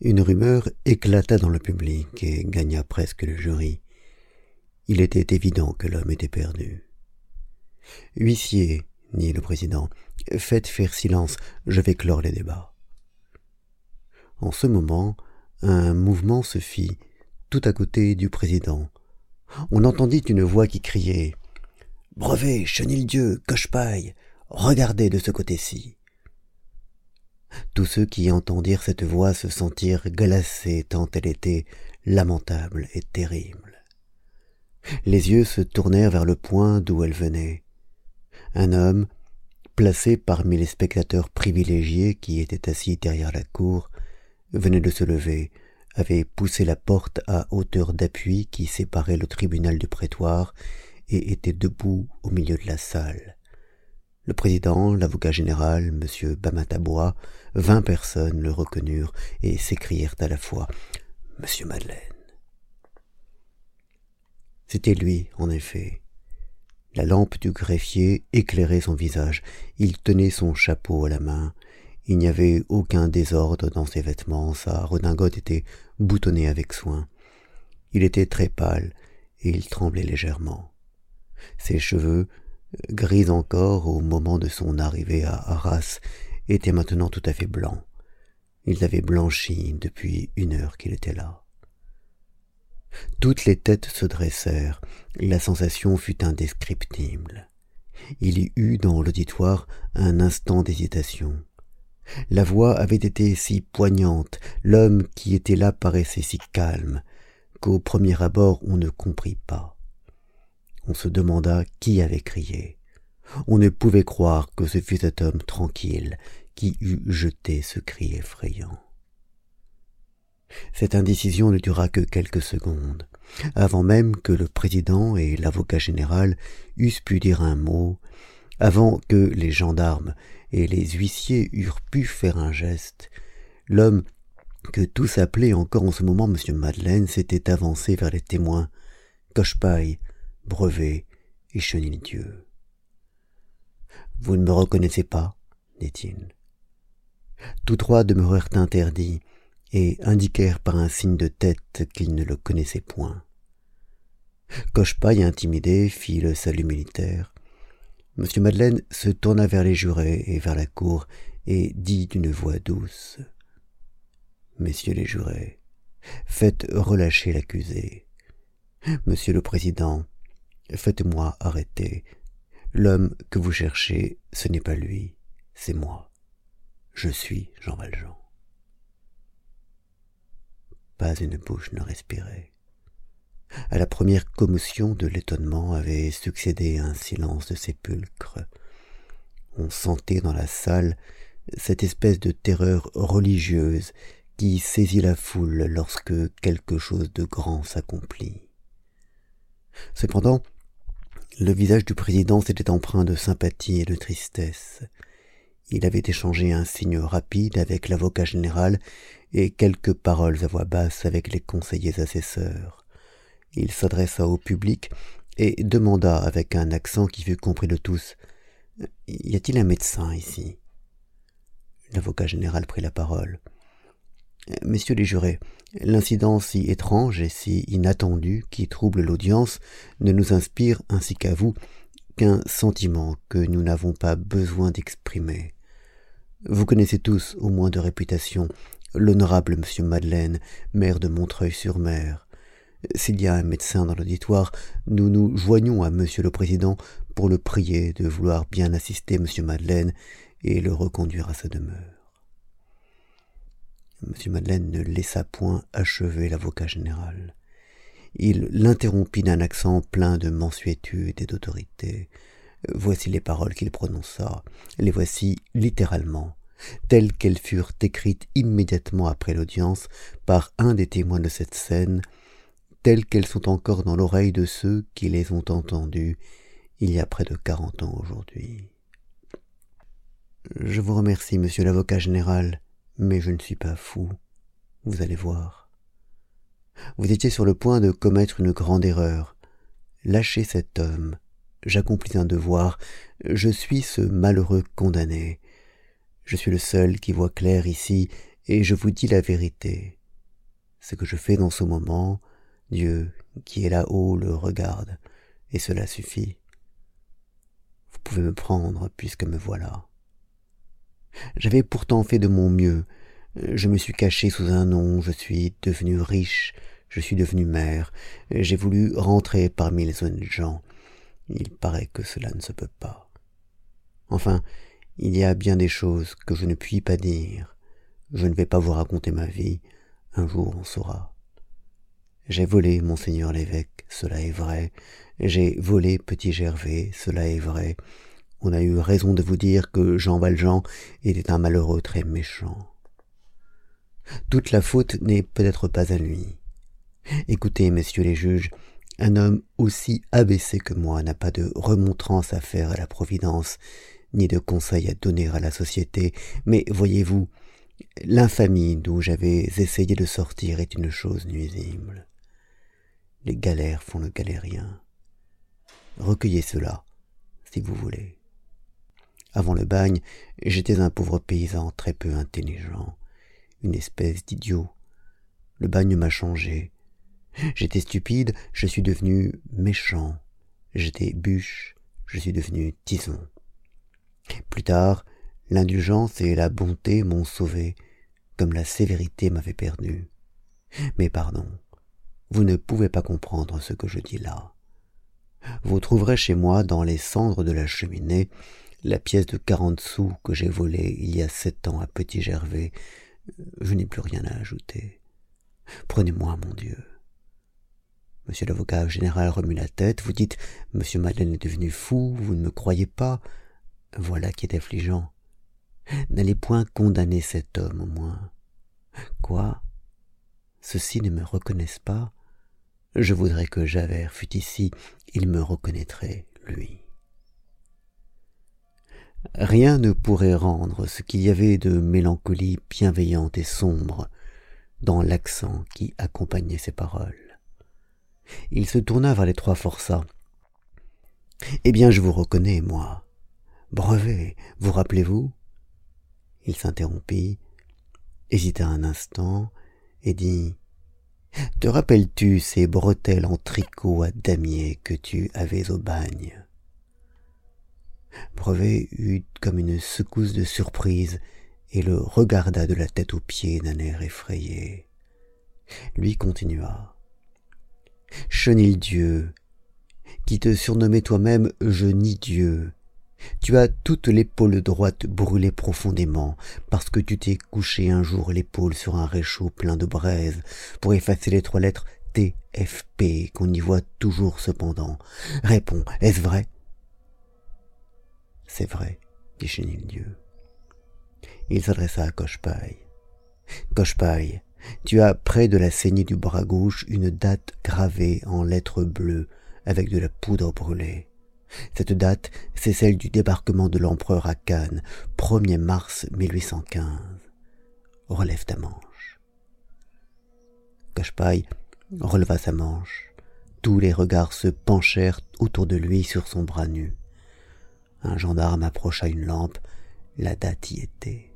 une rumeur éclata dans le public et gagna presque le jury. Il était évident que l'homme était perdu. Huissier, dit le président, faites faire silence, je vais clore les débats. En ce moment, un mouvement se fit tout à côté du président. On entendit une voix qui criait Brevet, Chenildieu, Cochepaille, regardez de ce côté-ci. Tous ceux qui entendirent cette voix se sentirent glacés tant elle était lamentable et terrible. Les yeux se tournèrent vers le point d'où elle venait. Un homme, placé parmi les spectateurs privilégiés qui étaient assis derrière la cour, venait de se lever, avait poussé la porte à hauteur d'appui qui séparait le tribunal du prétoire et était debout au milieu de la salle. Le président, l'avocat général, M. Bamatabois, vingt personnes le reconnurent et s'écrièrent à la fois Monsieur Madeleine. C'était lui, en effet. La lampe du greffier éclairait son visage. Il tenait son chapeau à la main. Il n'y avait aucun désordre dans ses vêtements. Sa redingote était boutonnée avec soin. Il était très pâle et il tremblait légèrement. Ses cheveux, gris encore au moment de son arrivée à Arras, était maintenant tout à fait blanc. Ils avaient blanchi depuis une heure qu'il était là. Toutes les têtes se dressèrent, la sensation fut indescriptible. Il y eut dans l'auditoire un instant d'hésitation. La voix avait été si poignante, l'homme qui était là paraissait si calme, qu'au premier abord on ne comprit pas. On se demanda qui avait crié. On ne pouvait croire que ce fût cet homme tranquille qui eût jeté ce cri effrayant. Cette indécision ne dura que quelques secondes, avant même que le président et l'avocat général eussent pu dire un mot, avant que les gendarmes et les huissiers eurent pu faire un geste, l'homme que tous appelaient encore en ce moment M. Madeleine s'était avancé vers les témoins, Cochepaille, Brevet et Chenildieu. Vous ne me reconnaissez pas dit-il. Tous trois demeurèrent interdits et indiquèrent par un signe de tête qu'ils ne le connaissaient point. Cochepaille, intimidé, fit le salut militaire. M. Madeleine se tourna vers les jurés et vers la cour et dit d'une voix douce Messieurs les jurés, faites relâcher l'accusé. Monsieur le Président, faites-moi arrêter. L'homme que vous cherchez, ce n'est pas lui, c'est moi. Je suis Jean Valjean. Pas une bouche ne respirait. À la première commotion de l'étonnement avait succédé un silence de sépulcre. On sentait dans la salle cette espèce de terreur religieuse qui saisit la foule lorsque quelque chose de grand s'accomplit. Cependant, le visage du président s'était empreint de sympathie et de tristesse. Il avait échangé un signe rapide avec l'avocat général et quelques paroles à voix basse avec les conseillers assesseurs. Il s'adressa au public et demanda avec un accent qui fut compris de tous Y a-t-il un médecin ici? L'avocat général prit la parole. Messieurs les jurés, l'incident si étrange et si inattendu qui trouble l'audience ne nous inspire, ainsi qu'à vous, qu'un sentiment que nous n'avons pas besoin d'exprimer. Vous connaissez tous, au moins de réputation, l'honorable M. Madeleine, maire de Montreuil-sur-Mer. S'il y a un médecin dans l'auditoire, nous nous joignons à M. le Président pour le prier de vouloir bien assister M. Madeleine et le reconduire à sa demeure. M. Madeleine ne laissa point achever l'avocat général. Il l'interrompit d'un accent plein de mansuétude et d'autorité. Voici les paroles qu'il prononça. Les voici littéralement, telles qu'elles furent écrites immédiatement après l'audience par un des témoins de cette scène, telles qu'elles sont encore dans l'oreille de ceux qui les ont entendues il y a près de quarante ans aujourd'hui. Je vous remercie, monsieur l'avocat général, mais je ne suis pas fou. Vous allez voir. Vous étiez sur le point de commettre une grande erreur. Lâchez cet homme. J'accomplis un devoir. Je suis ce malheureux condamné. Je suis le seul qui voit clair ici, et je vous dis la vérité. Ce que je fais dans ce moment, Dieu, qui est là-haut, le regarde, et cela suffit. Vous pouvez me prendre puisque me voilà. J'avais pourtant fait de mon mieux. Je me suis caché sous un nom, je suis devenu riche, je suis devenu mère, j'ai voulu rentrer parmi les honnêtes gens. Il paraît que cela ne se peut pas. Enfin, il y a bien des choses que je ne puis pas dire. Je ne vais pas vous raconter ma vie, un jour on saura. J'ai volé, monseigneur l'évêque, cela est vrai. J'ai volé petit Gervais, cela est vrai. On a eu raison de vous dire que Jean Valjean était un malheureux très méchant. Toute la faute n'est peut-être pas à lui. Écoutez, messieurs les juges, un homme aussi abaissé que moi n'a pas de remontrance à faire à la Providence, ni de conseil à donner à la société, mais voyez-vous, l'infamie d'où j'avais essayé de sortir est une chose nuisible. Les galères font le galérien. Recueillez cela, si vous voulez. Avant le bagne, j'étais un pauvre paysan très peu intelligent, une espèce d'idiot. Le bagne m'a changé. J'étais stupide, je suis devenu méchant. J'étais bûche, je suis devenu tison. Plus tard, l'indulgence et la bonté m'ont sauvé, comme la sévérité m'avait perdu. Mais pardon, vous ne pouvez pas comprendre ce que je dis là. Vous trouverez chez moi, dans les cendres de la cheminée, la pièce de quarante sous que j'ai volée il y a sept ans à Petit Gervais. Je n'ai plus rien à ajouter. Prenez-moi, mon Dieu. Monsieur l'avocat général remue la tête. Vous dites, Monsieur Madeleine est devenu fou, vous ne me croyez pas. Voilà qui est affligeant. N'allez point condamner cet homme, au moins. Quoi? Ceux-ci ne me reconnaissent pas? Je voudrais que Javert fût ici, il me reconnaîtrait, lui. Rien ne pourrait rendre ce qu'il y avait de mélancolie bienveillante et sombre dans l'accent qui accompagnait ces paroles. Il se tourna vers les trois forçats. Eh bien, je vous reconnais, moi. Brevet, vous rappelez-vous? Il s'interrompit, hésita un instant, et dit Te rappelles-tu ces bretelles en tricot à damier que tu avais au bagne? Brevet eut comme une secousse de surprise et le regarda de la tête aux pieds d'un air effrayé. Lui continua. Chenildieu, qui te surnommais toi-même Dieu, tu as toute l'épaule droite brûlée profondément, parce que tu t'es couché un jour l'épaule sur un réchaud plein de braise, pour effacer les trois lettres TFP qu'on y voit toujours cependant. Réponds, est-ce vrai? C'est vrai, dit Chénildieu. Il s'adressa à Cochepaille. Cochepaille, tu as près de la saignée du bras gauche une date gravée en lettres bleues avec de la poudre brûlée. Cette date, c'est celle du débarquement de l'empereur à Cannes, 1er mars 1815. Relève ta manche. Cochepaille releva sa manche. Tous les regards se penchèrent autour de lui sur son bras nu. Un gendarme approcha une lampe, la date y était.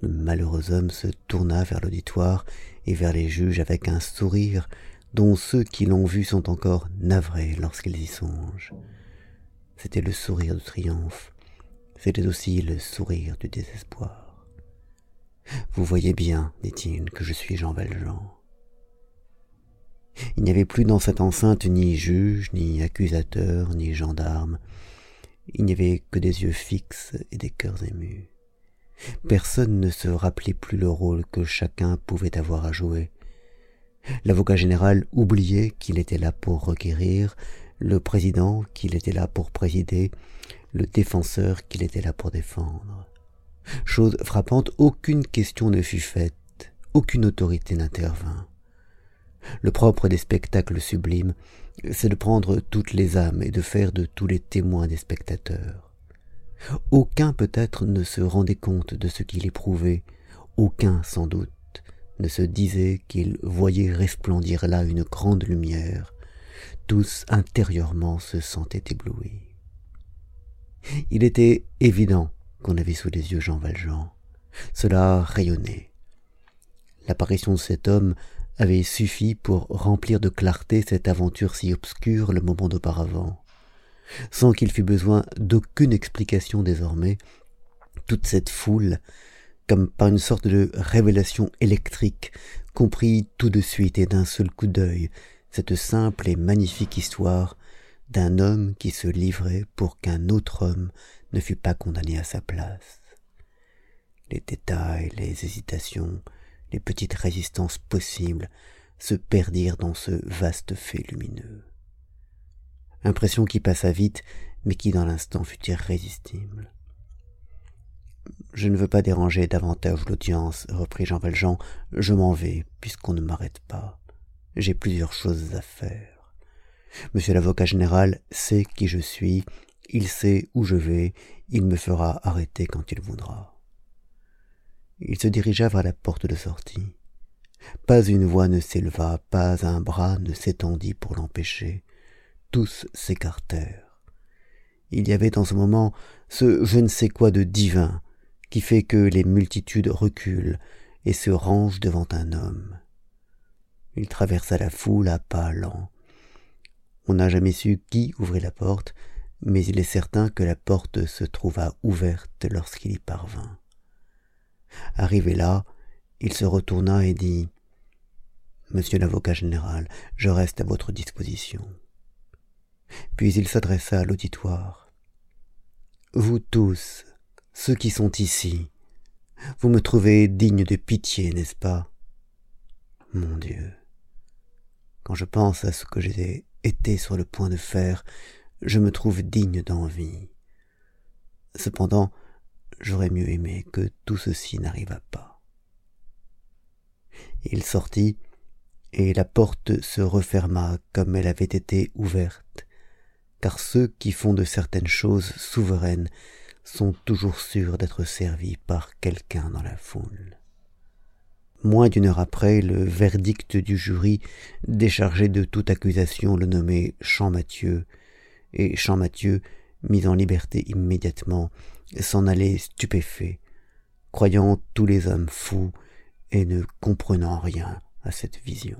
Le malheureux homme se tourna vers l'auditoire et vers les juges avec un sourire dont ceux qui l'ont vu sont encore navrés lorsqu'ils y songent. C'était le sourire de triomphe, c'était aussi le sourire du désespoir. Vous voyez bien, dit-il, que je suis Jean Valjean. Il n'y avait plus dans cette enceinte ni juge, ni accusateur, ni gendarme. Il n'y avait que des yeux fixes et des cœurs émus. Personne ne se rappelait plus le rôle que chacun pouvait avoir à jouer. L'avocat général oubliait qu'il était là pour requérir, le président qu'il était là pour présider, le défenseur qu'il était là pour défendre. Chose frappante, aucune question ne fut faite, aucune autorité n'intervint. Le propre des spectacles sublimes, c'est de prendre toutes les âmes et de faire de tous les témoins des spectateurs. Aucun peut-être ne se rendait compte de ce qu'il éprouvait, aucun sans doute ne se disait qu'il voyait resplendir là une grande lumière. Tous intérieurement se sentaient éblouis. Il était évident qu'on avait sous les yeux Jean Valjean. Cela rayonnait. L'apparition de cet homme avait suffi pour remplir de clarté cette aventure si obscure le moment d'auparavant. Sans qu'il fût besoin d'aucune explication désormais, toute cette foule, comme par une sorte de révélation électrique, comprit tout de suite et d'un seul coup d'œil cette simple et magnifique histoire d'un homme qui se livrait pour qu'un autre homme ne fût pas condamné à sa place. Les détails, les hésitations, les petites résistances possibles se perdirent dans ce vaste fait lumineux. Impression qui passa vite, mais qui dans l'instant fut irrésistible. Je ne veux pas déranger davantage l'audience, reprit Jean Valjean. Je m'en vais, puisqu'on ne m'arrête pas. J'ai plusieurs choses à faire. Monsieur l'avocat général sait qui je suis, il sait où je vais, il me fera arrêter quand il voudra. Il se dirigea vers la porte de sortie. Pas une voix ne s'éleva, pas un bras ne s'étendit pour l'empêcher. Tous s'écartèrent. Il y avait dans ce moment ce je ne sais quoi de divin qui fait que les multitudes reculent et se rangent devant un homme. Il traversa la foule à pas lents. On n'a jamais su qui ouvrit la porte, mais il est certain que la porte se trouva ouverte lorsqu'il y parvint. Arrivé là, il se retourna et dit Monsieur l'avocat général, je reste à votre disposition. Puis il s'adressa à l'auditoire. Vous tous, ceux qui sont ici, vous me trouvez digne de pitié, n'est-ce pas? Mon Dieu. Quand je pense à ce que j'ai été sur le point de faire, je me trouve digne d'envie. Cependant, j'aurais mieux aimé que tout ceci n'arrivât pas. Il sortit, et la porte se referma comme elle avait été ouverte, car ceux qui font de certaines choses souveraines sont toujours sûrs d'être servis par quelqu'un dans la foule. Moins d'une heure après, le verdict du jury déchargé de toute accusation le nommait Champmathieu, et Champmathieu, mis en liberté immédiatement, s'en allait stupéfait, croyant tous les hommes fous et ne comprenant rien à cette vision.